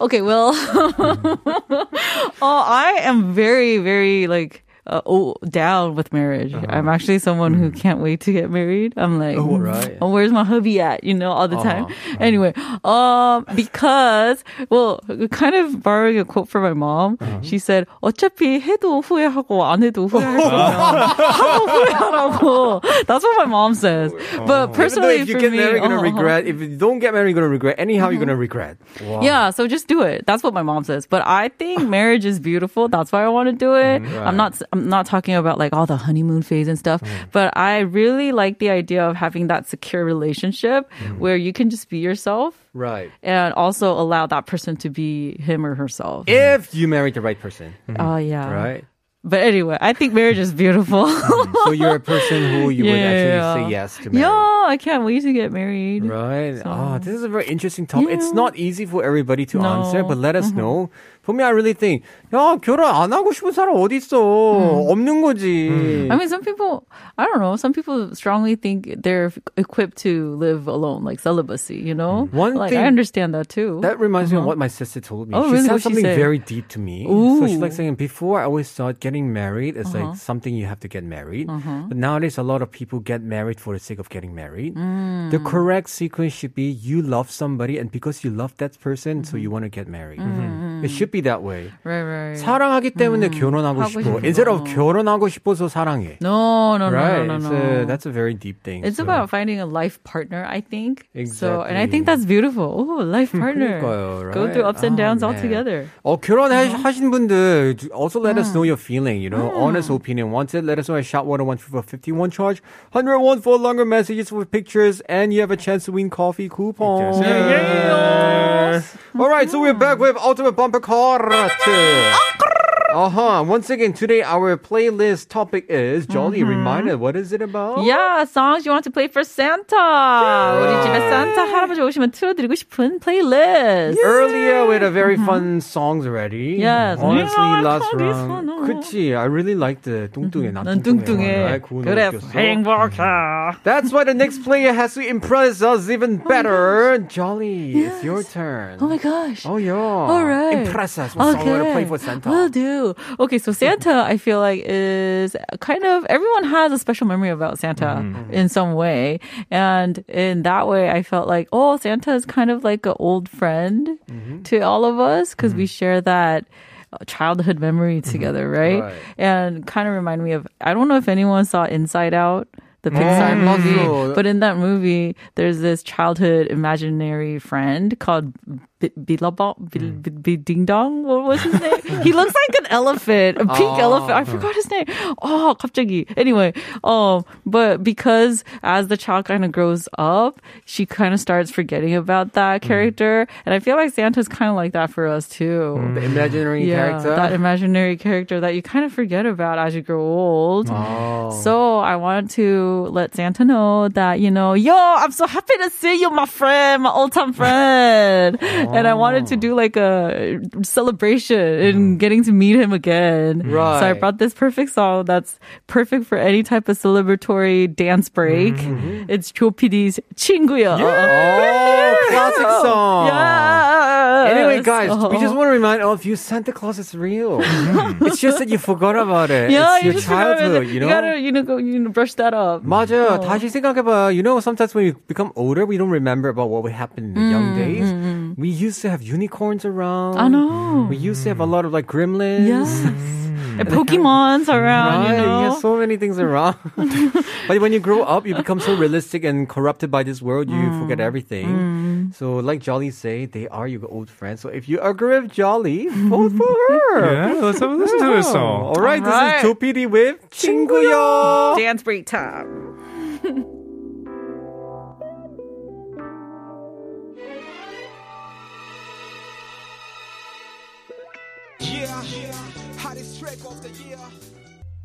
Okay, well, oh, I am very, very like uh, oh, down with marriage. I'm actually someone who can't wait to get married. I'm like, Oh, right. oh, where's my hubby at? You know, all the time. Anyway, um, because well, kind of borrowing a quote from my mom, she said, "어차피 해도 후회하고 안 해도 후회할 거면 하고 후회하라고." That's what my mom says. But Even though personally, if you for get me, married, you're gonna uh-huh. regret. If you don't get married, you're gonna regret. Anyhow, you're gonna regret. Wow. Yeah, so just do it. That's what my mom says. But I think marriage is beautiful. That's why I want to do it. I'm not I'm not talking about like all the honeymoon phase and stuff, mm. but I really like the idea of having that secure relationship mm. where you can just be yourself Right. and also allow that person to be him or herself. If you married the right person. Mm-hmm. Oh yeah. Right. But anyway, I think marriage is beautiful. Mm-hmm. So you're a person who you would actually Yeah. say yes to marry. yeah, I can't wait to get married. Right. Oh, this is a very interesting topic. It's not easy for everybody to No. Mm-hmm. answer, but let us mm-hmm. know. For me, I really think, 야, 결혼 안 하고 싶은 사람 어디 있어? 없는 거지. Mm. I mean, some people, I don't know, some people strongly think they're equipped to live alone, like celibacy, you know? One like, thing- I understand that too. That reminds me of what my sister told me. Oh, she really? said What'd she something say? very deep to me. So she's like Ooh. saying, before I always thought getting married is Uh-huh. like something you have to get married. But nowadays, a lot of people get married for the sake of getting married. Mm. The correct sequence should be you love somebody, and because you love that person, so Mm-hmm. you want to get married. It should be that way. right, right. 사랑하기 때문에 결혼하고 하고 싶어. 싶어. Instead of 결혼하고 싶어서 사랑해. no, no, no, right? no, no, It's a- no. that's a very deep thing. it's So- about finding a life partner, I think. So, and I Exactly. think that's beautiful. Oh, life partner. 그러니까요, Go through right? ups and Oh, downs all man. together. 어, 결혼하신 분들, also let Mm. us know your feeling, you know, honest opinion. Wanted, let us know at Shout 101 for 51 charge, 101 for longer messages with pictures, and you have a chance to win coffee coupon. Yes. All right, so we're back with Ultimate Bumper Car. Uh-huh. Once again, today our playlist topic is Jolly reminded. What is it about? Yeah, songs you want to play for Santa. 우리 집에 산타 할아버지 오시면 틀어드리고 싶은 플레이리스트. Earlier we had a very fun songs already. Yes. Honestly, Yeah, last I this round. one. 그치. I really liked the 뚱뚱해. 난 난 뚱뚱해. 뚱뚱해. 그거 그래, 웃겼어. 행복해. That's why the next player has to impress us even better. Jolly, it's your turn. Oh my gosh. Oh yeah. All right. Impress us. What song you want to play for Santa? Will do. Okay, so Santa, I feel like is kind of everyone has a special memory about Santa Mm-hmm. in some way, and in that way, I felt like oh, Santa is kind of like an old friend Mm-hmm. to all of us because we share that. Childhood memory together, right? Mm-hmm. Right. And kind of remind me of I don't know if anyone saw Inside Out, the Pixar Oh, movie, but in that movie, there's this childhood imaginary friend called B- Billabong, Bill- Hmm. B- B- Ding Dong. What was his name? he looks like an elephant, a pink Oh. elephant. I forgot his name. Oh, 갑자기. Anyway, um, but because as the child kind of grows up, she kind of starts forgetting about that Hmm. character, and I feel like Santa's kind of like that for us too. The imaginary Yeah, character. that imaginary character that you kind of forget about as you grow old. Oh. So I wanted to let Santa know that, you know, yo, I'm so happy to see you, my friend, my old time friend. and I wanted to oh. do like a celebration and mm-hmm. getting to meet him again. Right. So I brought this perfect song that's perfect for any type of celebratory dance break. Mm-hmm. It's Jo PD's 친구요. Yeah. Oh, classic song. Anyway, guys, oh. we just oh. want to remind all of you Santa Claus is real. it's just that you forgot about it. Yeah, it's you your childhood, you know? You gotta, you know, go, you know, brush that up. 맞아. Oh. 다시 생각해봐. You know, sometimes when we become older, we don't remember about what we happened in the mm. young mm-hmm. days we used to have unicorns around. I know. We used to have a mm. lot of like gremlins. Yes. Mm. And Pokemon's around, right, you know. Yeah, so many things around. but when you grow up, you become so realistic and corrupted by this world, you mm. forget everything. Mm. So, like Jolly say, they are your old friends. So if you agree with Jolly, vote for her. yeah, let's have a listen to her song. All right, All right. this is Jo PD with 친구요. Dance break time.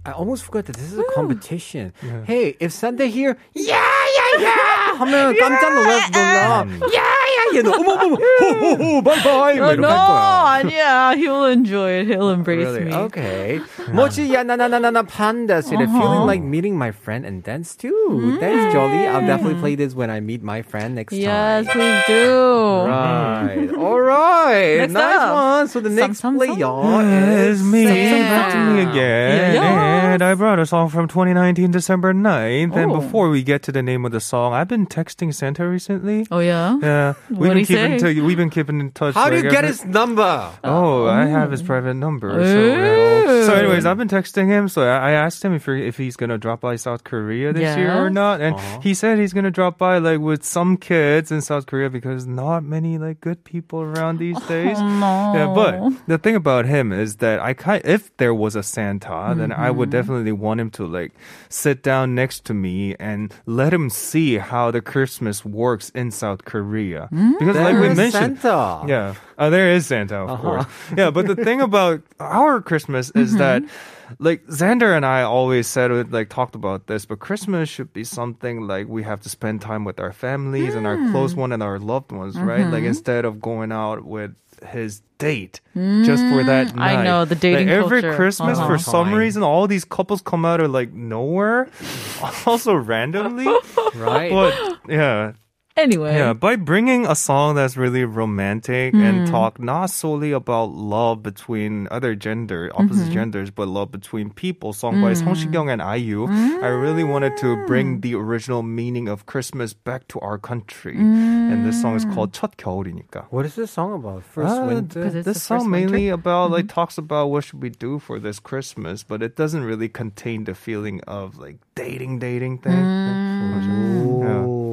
I almost forgot that this is a competition. Hey, if Santa here, yeah, yeah, yeah, 하면 깜짝 놀라, 놀라. Yeah, yeah, 얘는 어머, 어머, 호호호, 바이바이. 뭐 Oh, 이렇게 no, 할 거야. yeah, he'll enjoy it. He'll embrace Really? me. Okay. 뭐지? 야, 나, 나, 나, 나, 나, panda. said, Feeling like meeting my friend and dance too. Thanks, Jolly. I'll definitely play this when I meet my friend next Yes, time. please do. Right. All right. Next nice up. one. So the next Some, some, play, some. y'all, It's is me, Santa. back to me again. Yes. And I brought a song from 2019, December 9th. And Oh. before we get to the name of the song, I've been texting Santa recently. Oh, yeah? Yeah, we've What'd been he keeping say? to, we've been keeping in touch. How do like, you get every- his number? Oh, I have his private number. So, you Ooh. know. so anyways, I've been texting him. So I I asked him if he- if he's gonna drop by South Korea this year or not, and he said he's gonna drop by like with some kids in South Korea because not many like good people around these days. no. Yeah, but the thing about him is that I kind if there was a Santa, then I would Mm-hmm. definitely want him to like sit down next to me and let him see how the Christmas works in South Korea. Mm, because like we mentioned, Santa. yeah, uh, there is Santa, of uh-huh. course. Yeah, but the thing about our Christmas is mm-hmm. that. Like Xander and I always said, it, like talked about this, but Christmas should be something like we have to spend time with our families and our close mm. one and our loved ones, right? Like mm-hmm. instead of going out with his date just for that night. I know, the dating like every culture. Christmas, Uh-huh. for some Fine. reason, all these couples come out of like nowhere, also randomly. Right. But yeah, Anyway. Yeah, by bringing a song that's really romantic mm. and talk not solely about love between other gender, opposite mm-hmm. genders, but love between people, song mm. by Sung Si-kyung and IU, mm. I really wanted to bring the original meaning of Christmas back to our country. And this song is called 첫 겨울이니까. What is this song about? First uh, winter? This song mainly about, mm-hmm. like, talks about what should we do for this Christmas, but it doesn't really contain the feeling of, like, dating, dating thing. Yeah.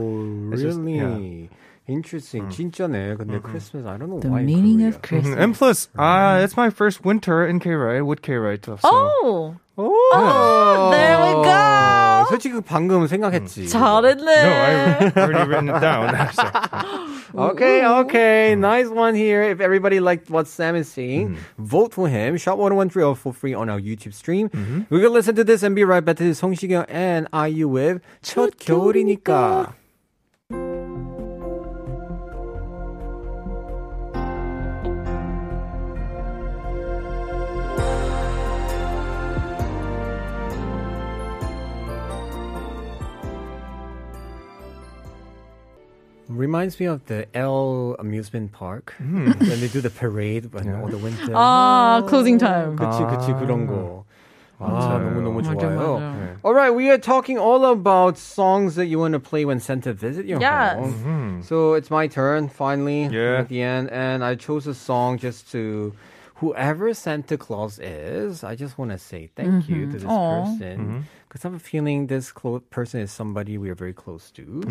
It's just- Really? Interesting. Mm. 진짜네. 근데 Christmas, I don't know The why. The meaning Korea. of Christmas. And plus, uh, it's my first winter in K-Ride with K-Ride. So. Oh, oh, oh, there we go. 솔직히 방금 생각했지. No, I've already written it down. Okay, okay. Nice one here. If everybody liked what Sam is saying, mm-hmm. vote for him. Shop 1013 for free on our YouTube stream. Mm-hmm. We can listen to this and be right back to Sung Si-kyung and IU with 첫 겨울이니까. Reminds me of the L amusement park when they do the parade when all the winter. 아, closing time. 그치 그치 그런 거. 아, 맞아요. 너무 너무 맞아, 좋아요. 맞아. All right, we are talking all about songs that you want to play when Santa visit your Yes. home. So it's my turn finally Yeah. at the end, and I chose a song just to whoever Santa Claus is. I just want to say thank you to this Aw. person because I'm feeling this clo- person is somebody we are very close to,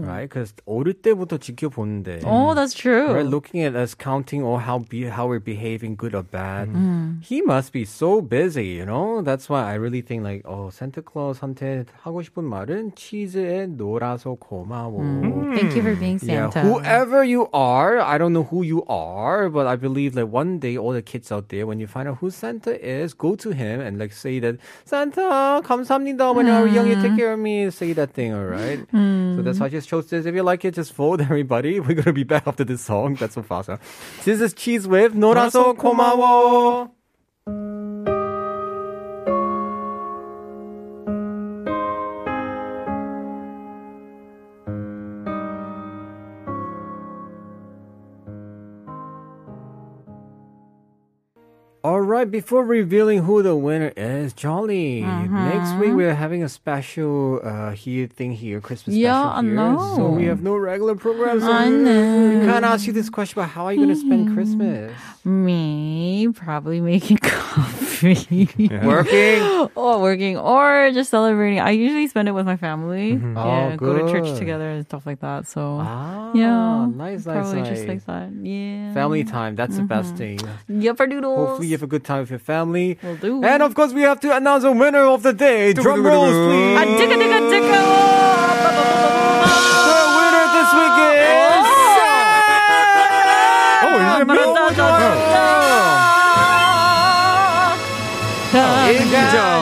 right? Because 어릴 때부터 지켜보는데. Oh, that's true. Right, looking at us counting or how be, how we're behaving, good or bad. Mm. He must be so busy, you know. That's why I really think like, oh, Santa Claus한테 하고 싶은 말은 치즈에 놀아서 고마워. Thank you for being Yeah, Santa. whoever you are, I don't know who you are, but I believe that one day all the kids out there, when you find out who Santa is, go to him and like say that Santa, 감사합니다. 감사합니다. When mm. young, you take care of me. Say that thing, all right? Mm. So that's why I just chose this. If you like it, just vote, everybody. We're going to be back after this song. That's so fast. Huh? This is Cheeze with 놀아서 고마워. 고마워. Right, before revealing who the winner is, Jolly. Next week we're having a special uh, here thing here, Christmas Yeah, special here. know. So we have no regular program. So I know. we can't ask you this question about how are you going to spend Christmas? Me probably making coffee. Working. or working or just celebrating. I usually spend it with my family. Yeah, Oh, go to church together and stuff like that. So Ah, yeah, nice, nice, probably nice. just like that. Yeah, Family time, that's the best thing. Yep, for doodles. Hopefully you have a good time with your family. Will do. And of course we have to announce a winner of the day. Drum rolls, please. Yeah.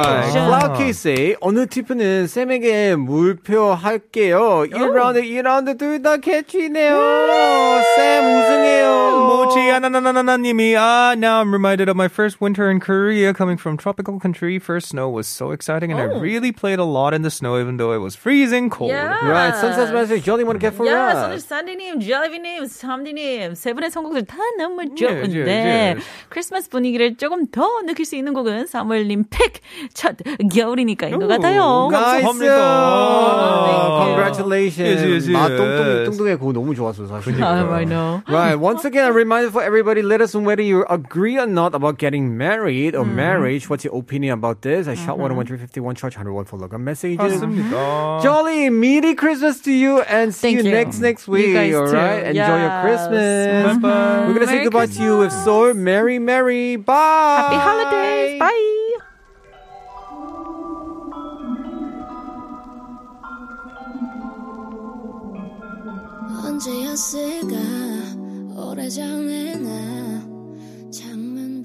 Right. Cloud Casey, 어느 티프는 쌤에게 물표 할게요. 1라운드, 2라운드 둘 다 캐치네요. 쌤 우승해요. Mochi Ananana님이 ah, now I'm reminded of my first winter in Korea coming from tropical country. First snow was so exciting and I really played a lot in the snow even though it was freezing cold. Yeah. Right, sunset message, want to get for 야, us. 오늘 산디님, jelly님, 삼디님 세 분의 선곡들 다 너무 좋은데. 크리스마스 분위기를 조금 더 느낄 수 있는 곡은 사무엘님 픽 첫 겨울이니까인 것 오, 같아요. 나이스. 감사합니다. Congratulations. Yes, yes, yes. 마 똥똥이 똥똥의 곡 너무 좋았어 사실. Um, I know. Right. Once again, a reminder for everybody: let us know whether you agree or not about getting married or marriage. What's your opinion about this? I shot one one three fifty one charge hundred one for local messages. 맞습니다. Jolly, Merry Christmas to you, and see Thank you, you. next next You week. guys all too. right, enjoy your Yes. Christmas. Bye-bye. We're gonna say Merry goodbye to you with Soul, Merry Merry. Bye. Happy holidays. Bye. 언제였을까 오래전에 나 창문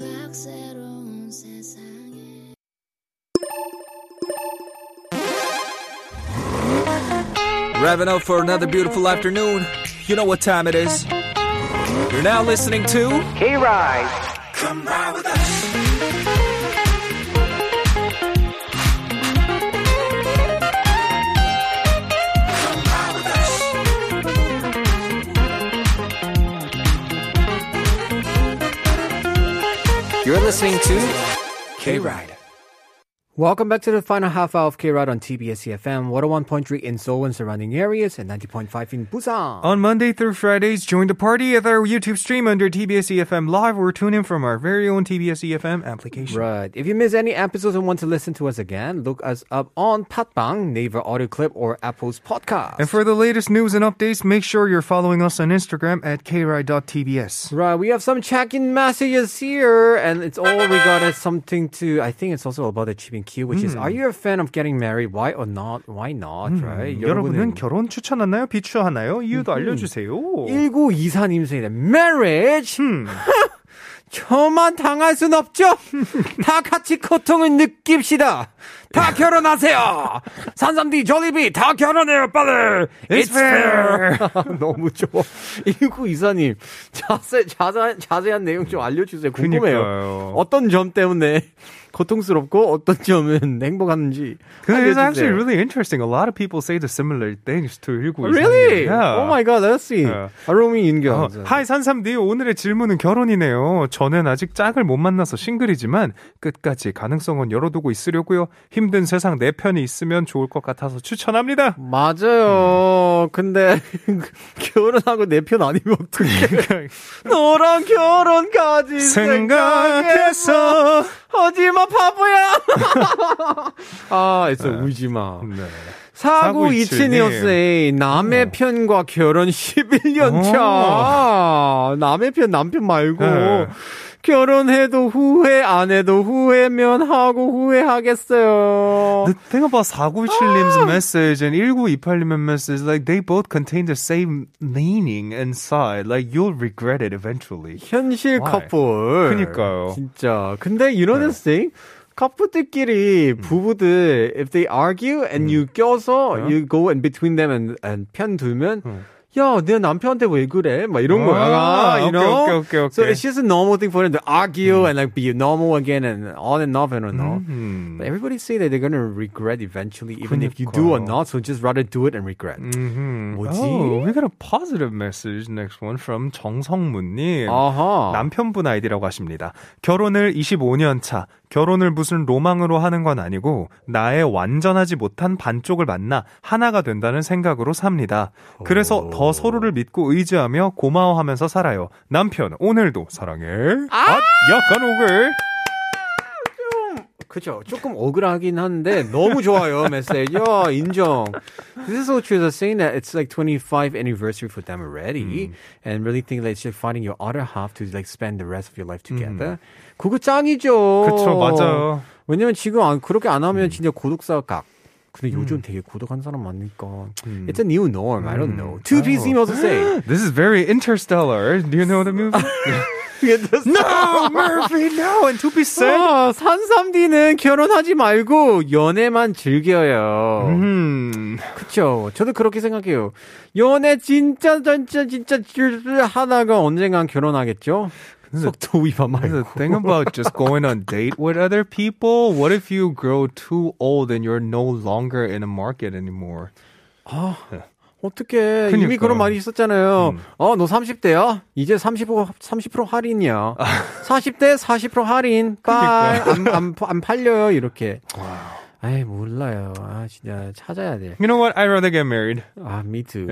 세상에 up for another beautiful afternoon. You know what time it is. You're now listening to K-Ride. Come ride with us. You're listening to K-Ride. Welcome back to the final half hour of K-Ride on TBS EFM 101.3 in Seoul and surrounding areas and 90.5 in Busan. On Monday through Fridays, join the party at our YouTube stream under TBS EFM Live or tune in from our very own TBS EFM application. Right. If you miss any episodes and want to listen to us again, look us up on Podbbang, Naver Audio Clip, or Apple's podcast. And for the latest news and updates, make sure you're following us on Instagram at kride.tbs. Right, we have some check-in messages here, and it's all regarding something to. I think it's also about achieving you, which is, are you a fan of getting married? Why or not? Why not? right? 음, 여러분은 결혼 추천하나요? 비추하나요? 이유도 알려주세요. 1924님 saying marriage? 음. 저만 당할 순 없죠? 다 같이 고통을 느낍시다. 다 결혼하세요. 산삼디 졸리비 다 결혼해요, 빨리. It's fair. 너무 좋아. 1924님 자세 자세한 자세한 내용 좀 알려주세요. 궁금해요. 그니까요. 어떤 점 때문에 고통스럽고 어떤 점은 행복한지. It's actually really interesting. A lot of people say the similar things to 1924님. Really? Yeah. Oh my god, let's see. Yeah. 아로미 인경. 어, 하이 산삼디 오늘의 질문은 결혼이네요. 저는 아직 짝을 못 만나서 싱글이지만 끝까지 가능성은 열어두고 있으려고요. 힘든 세상 내 편이 있으면 좋을 것 같아서 추천합니다. 맞아요. 근데 결혼하고 내 편 아니면 어떡해. 너랑 결혼까지 생각해서 하지마 바보야. 아, it's 울지 마. 네. 사고 이친이었어요. 남의 편과 결혼 11년 차. 남의 편 남편 말고 네. 결혼해도 후회 안 해도 후회면 하고 후회하겠어요. The thing about 4927님's message and 1928님의 message, like they both contain the same meaning inside. Like you'll regret it eventually. 현실 Why? 커플. 그니까요. 진짜. 근데 you know this thing? 커플들끼리 부부들 if they argue and you 껴서 you go in between them and, and 편 두면 야, 내 남편한테 왜 그래? 막 이런 거야. 아, you know? 오케이, 오케이, 오케이. So it's just a normal thing for them to argue and like be normal again and on and off and on. 음. But everybody say that they're gonna regret eventually, even if you do or not. So just rather do it and regret. Mhm. 뭐지? Oh, we got a positive message. Next one from 정성문님. 아하. 남편분 아이디라고 하십니다. 결혼을 25년 차. 결혼을 무슨 로망으로 하는 건 아니고 나의 완전하지 못한 반쪽을 만나 하나가 된다는 생각으로 삽니다. 그래서 더 서로를 믿고 의지하며 고마워하면서 살아요. 남편 오늘도 사랑해. 아, 약간 오글. 그죠. 조금 억울하긴 한데 너무 좋아요 메시지. 야 인정. This is so true. They're saying that it's like 25 anniversary for them already, and really think that it's just finding your other half to like spend the rest of your life together. 그거 짱이죠. 그쵸, 맞아요. 왜냐면 지금 안, 그렇게 안 하면 진짜 고독사 각. 근데 요즘 되게 고독한 사람 많으니까. It's a new norm. I don't know. Two emails to say. This is very interstellar. Do you know the movie? no, Murphy, no. And to be said. 어, 산삼디는 결혼하지 말고 연애만 즐겨요. 음. 그쵸. 저도 그렇게 생각해요. 연애 진짜, 진짜, 진짜 하다가 언젠간 결혼하겠죠? 속도 위반 The thing about just going on date with other people, what if you grow too old and you're no longer in a market anymore? 어떻게 이미 그러니까. 그런 말이 있었잖아요. 어, 너 30대야? 이제 30% 30% 할인이야. 40대 40% 할인. 빨. 안, 안, 안 팔려요. 이렇게. 아이, 몰라요. 아, 진짜 찾아야 돼. You know what? I'd rather get married. 아, 미투.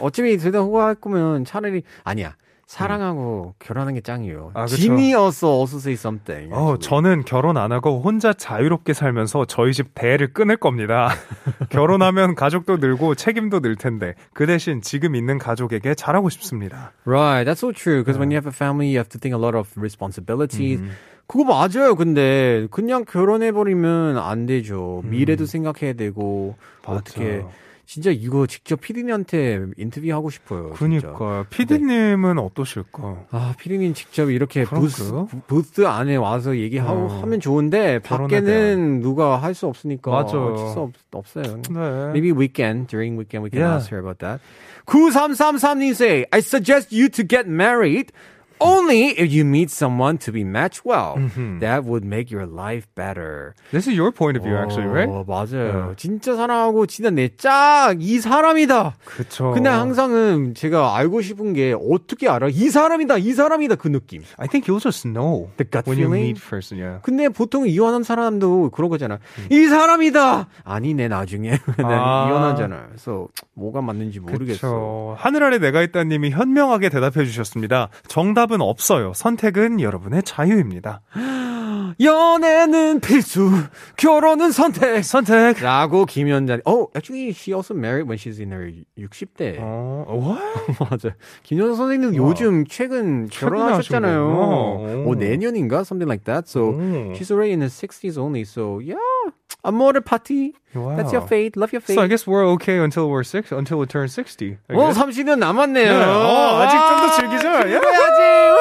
어차피 둘다 후회할 거면 차라리 아니야. 사랑하고 결혼하는 게 짱이에요. 아. 짐이어서 say something. 어, 저는 결혼 안 하고 혼자 자유롭게 살면서 저희 집 대를 끊을 겁니다. 결혼하면 가족도 늘고 책임도 늘 텐데 그 대신 지금 있는 가족에게 잘하고 싶습니다. Right, that's so true. Because when you have a family, you have to think a lot of responsibilities. 그거 맞아요. 근데 그냥 결혼해 버리면 안 되죠. 미래도 생각해야 되고 어떻게 진짜 이거 직접 피디님한테 인터뷰하고 싶어요. 그니까 피디님은 어떠실까? 아, 피디님 직접 이렇게 부스? 부스 안에 와서 얘기하고 어. 하면 좋은데 밖에는 누가 할 수 없으니까 맞아요. 어쩔 수 없, 없어요. 네. Maybe weekend, during weekend we can Yeah. ask her about that. 9333님 say, I suggest you to get married only if you meet someone to be matched well. Mm-hmm. That would make your life better. This is your point of view, actually, right? 어, 맞아요. 진짜 사랑하고 진짜 내 짝 이 사람이다. 그쵸. 근데 항상은 제가 알고 싶은 게 어떻게 알아? 이 사람이다, 이 사람이다 그 느낌. I think you'll just know The gut when you feeling? meet first. Yeah. 근데 보통 이혼한 사람도 그런 거잖아. 이 사람이다. 아니네 나중에 아. 이혼하잖아. 그래서 뭐가 맞는지 모르겠어. 그쵸. 하늘 아래 내가 있다님이 현명하게 대답해 주셨습니다. 정답 은 없어요. 선택은 여러분의 자유입니다. 연애는 필수, 결혼은 선택. 선택. 라고 김연자. Oh, actually, she also married when she's in her 60대. 어, what? 맞아. 김연자 선생님 요즘 최근 결혼하셨잖아요. 하시는군요. 오, 내년인가? Something like that. So 오. she's already in her 60s only. So yeah, amore party. Wow. That's your fate. Love your fate. So I guess we're okay until we're six, until we turn 60. I 어, guess. 30년 남았네요. 네. 어, 아직 좀 더 즐기죠. 예. 해야지.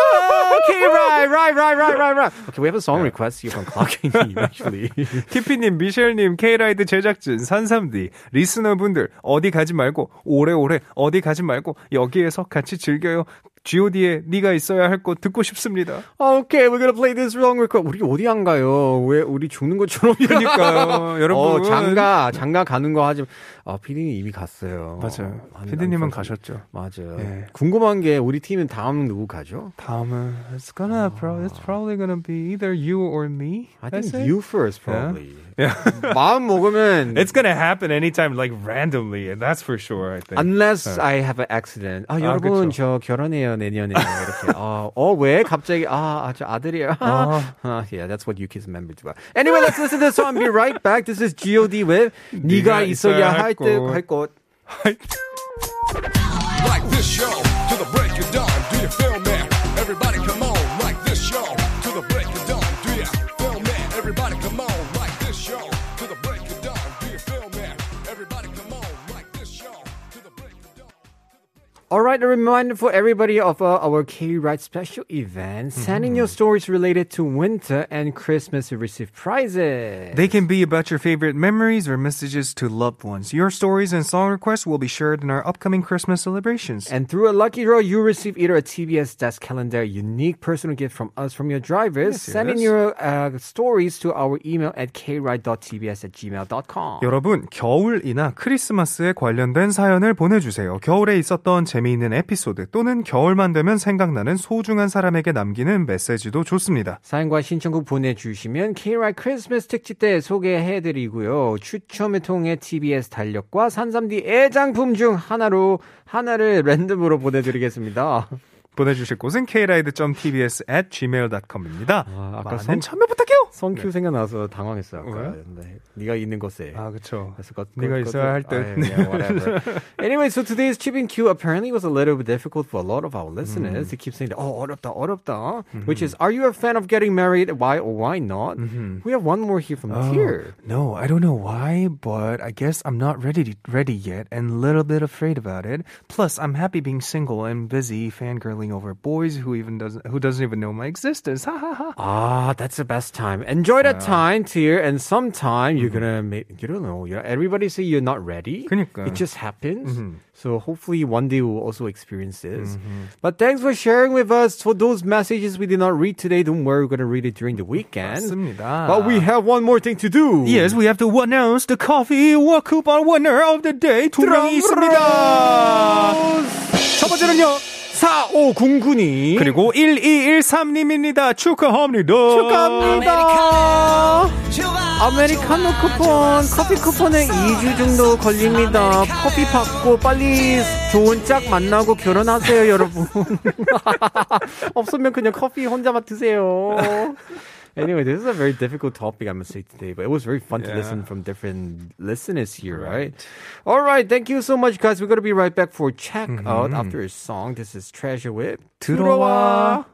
Okay, right, right, right, right, right, right. Okay, we have a song request here from Clocking actually. 키피님, 미셸님, K라이드 제작진, 산삼디, 리스너분들 어디 가지 말고 오래오래 어디 가지 말고 여기에서 같이 즐겨요. G.O.D의 네가 있어야 할 곳 듣고 싶습니다. Okay, we're gonna play this song. 우리 어디 안 가요? 왜 우리 죽는 것처럼 그러니까요, 여러분. 어, 장가, 장가 가는 거 하지. 아, 피디님 이미 갔어요. 맞아요. 안- 피디님은 안 가셨죠. 맞아요. 예. 궁금한 게 우리 팀은 다음 누구 가죠? 다음은 it's gonna pro, it's probably gonna be either you or me. I think say. you first probably. Yeah. 마음 먹으면 It's gonna happen anytime, like randomly, and that's for sure. I think. Unless I have an accident. 아, 여러분, 저 그쵸. 결혼해요, 내년에. 이렇게. 어, 어, 왜? 갑자기, 아, 아, 저 아들이에요. 아, yeah, that's what you kids remember to Anyway, let's listen to the song. Be right back. This is G.O.D with 네가 있어야 할 듯, 할 것. Like this show to the break of dawn. Do you feel me? Everybody come on. Like this show to the break of dawn. All right, a reminder for everybody of uh, our K-Ride special event. Mm-hmm. Sending your stories related to winter and Christmas to receive prizes. They can be about your favorite memories or messages to loved ones. Your stories and song requests will be shared in our upcoming Christmas celebrations. And through a lucky draw, you receive either a TBS Desk Calendar, unique personal gift from us from your drivers. Yes, Send in your uh, stories to our email at kride.tbs at gmail.com. 여러분, 겨울이나 크리스마스에 관련된 사연을 보내주세요. 겨울에 있었던 재미 있는 에피소드 또는 겨울만 되면 생각나는 소중한 사람에게 남기는 메시지도 좋습니다. 사연과 신청곡 보내주시면 K-Ride 크리스마스 특집 때 소개해드리고요. 추첨을 통해 TBS 달력과 산삼디 애장품 중 하나로 하나를 랜덤으로 보내드리겠습니다. 보내주실 곳은 kride.tbs@gmail.com입니다. 아, 아까 많은 성, 참여 부탁해요. 성큐 네. 생각나서 당황했어요. 아까. 네. 네가 있는 곳에. 아, 그렇죠. 네가 있어야 할 때. I, yeah, anyway, so today's tipping queue apparently was a little bit difficult for a lot of our listeners. Mm. They keep saying, "Oh, 어렵다, 어렵다," mm-hmm. which is, "Are you a fan of getting married? Why or why not?" Mm-hmm. We have one more here from oh, here. No, I don't know why, but I guess I'm not ready ready yet, and a little bit afraid about it. Plus, I'm happy being single and busy fangirling over boys who even doesn't who doesn't even know my existence. Ha ha ha. Ah, that's the best time. Enjoy that time, dear. And sometime you're gonna make, you don't know, you know, everybody say you're not ready. 그니까. It just happens. So hopefully one day we'll also experience this. But thanks for sharing with us. For those messages we did not read today, don't worry, we're gonna read it during the weekend. 맞습니다. But we have one more thing to do. Yes, we have to announce the coffee war coupon winner of the day. 두 명이 있습니다. 첫 번째는요. 4509님. 그리고 1213님입니다. 축하합니다. 축하합니다. 아메리카노 쿠폰, 커피 쿠폰은 2주 정도 걸립니다. 커피 받고 빨리 좋은 짝 만나고 결혼하세요, 여러분. 없으면 그냥 커피 혼자만 드세요. Anyway, this is a very difficult topic, I must say today, but it was very fun to Yeah. listen from different listeners here, right? All right, thank you so much, guys. We're going to be right back for check out after a song. This is Treasure Whip. 들어와.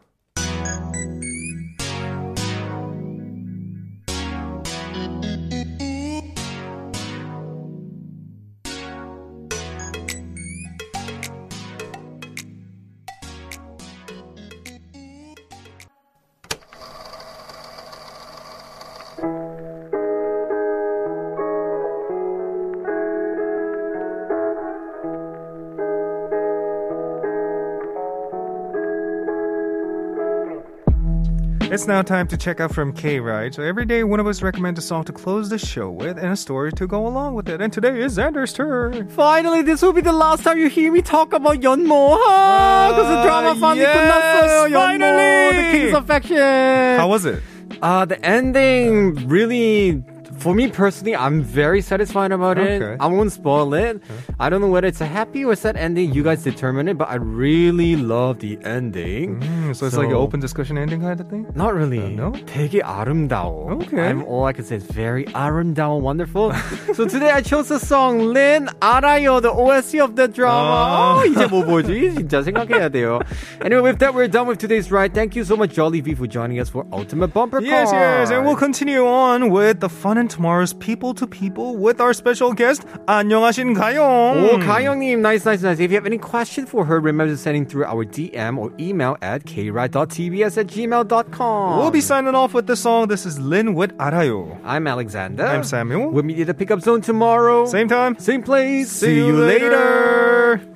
It's now time to check out from K-Ride. So every day, one of us recommends a song to close the show with and a story to go along with it. And today is Xander's turn. Finally, this will be the last time you hear me talk about Yeonmo, huh? Because the uh, drama finally yes, 끝났어요. Finally, the Kings affection. How was it? Uh, the ending really for me personally, I'm very satisfied about it. Okay. I won't spoil it. Okay. I don't know whether it's a happy or sad ending. You guys determine it, but I really love the ending. Mm. So, it's like an open discussion ending kind of thing? Not really. Uh, no? 되게 아름다워. Okay. I'm, all I can say is very 아름다워, wonderful. so today I chose the song Lin Arayo, the OST of the drama. Ah. Oh, 이제 뭐 보지? 진짜 생각해야 돼요. Anyway, with that, we're done with today's ride. Thank you so much, Jolly V, for joining us for Ultimate Bumper Car. Yes, yes, and we'll continue on with the fun and tomorrow's people to people with our special guest, 안녕하신 가영. Oh, 가영님, nice, nice, nice. If you have any questions for her, remember to send in through our DM or email at k kride.tbs at gmail.com. We'll be signing off with the song. This is Linwood with Arayo. I'm Alexander. I'm Samuel. We'll meet you at the pickup zone tomorrow. Same time. Same place. See, See you later. later.